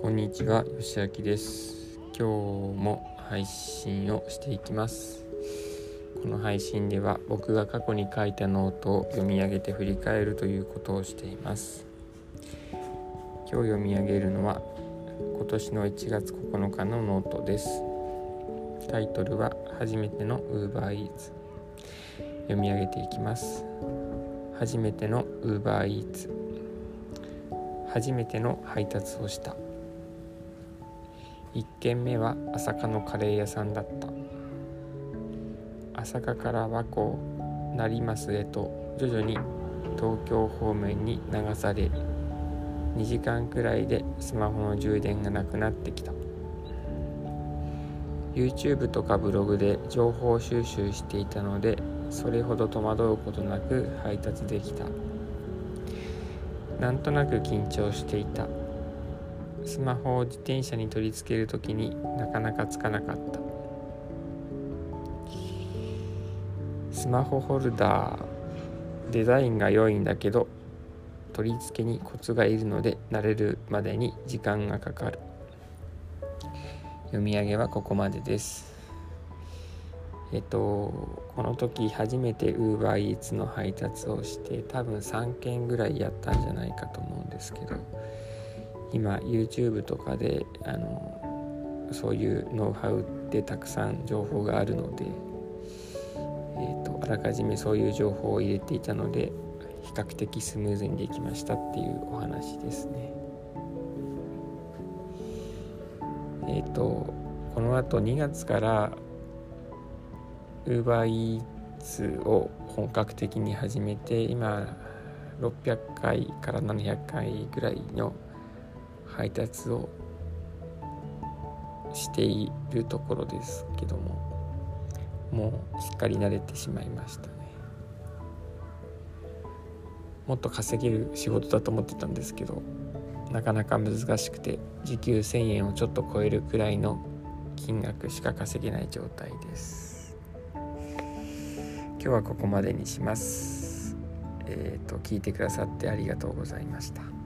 こんにちは、よしあきです。今日も配信をしていきます。この配信では僕が過去に書いたノートを読み上げて振り返るということをしています。今日読み上げるのは今年の1月9日のノートです。タイトルは初めての UberEats 読み上げていきます。初めての UberEats 初めての配達をした1軒目は朝霞のカレー屋さんだった。朝霞から和光成増へと徐々に東京方面に流され2時間くらいでスマホの充電がなくなってきた。YouTube とかブログで情報収集していたのでそれほど戸惑うことなく配達できた。なんとなく緊張していた。スマホを自転車に取り付ける時になかなかつかなかった。スマホホルダーデザインが良いんだけど取り付けにコツがいるので慣れるまでに時間がかかる。読み上げはここまでです。えっとこの時初めて UberEats の配達をして多分3件ぐらいやったんじゃないかと思うんですけど今 YouTube とかであのそういうノウハウってたくさん情報があるので、えーと、あらかじめそういう情報を入れていたので比較的スムーズにできましたっていうお話ですね。えっ、ー、とこのあと2月から UberEats を本格的に始めて今600回から700回ぐらいの配達をしているところですけどももうしっかり慣れてしまいましたねもっと稼げる仕事だと思ってたんですけどなかなか難しくて時給1000円をちょっと超えるくらいの金額しか稼げない状態です今日はここまでにします。えっ、ー、と聞いてくださってありがとうございました。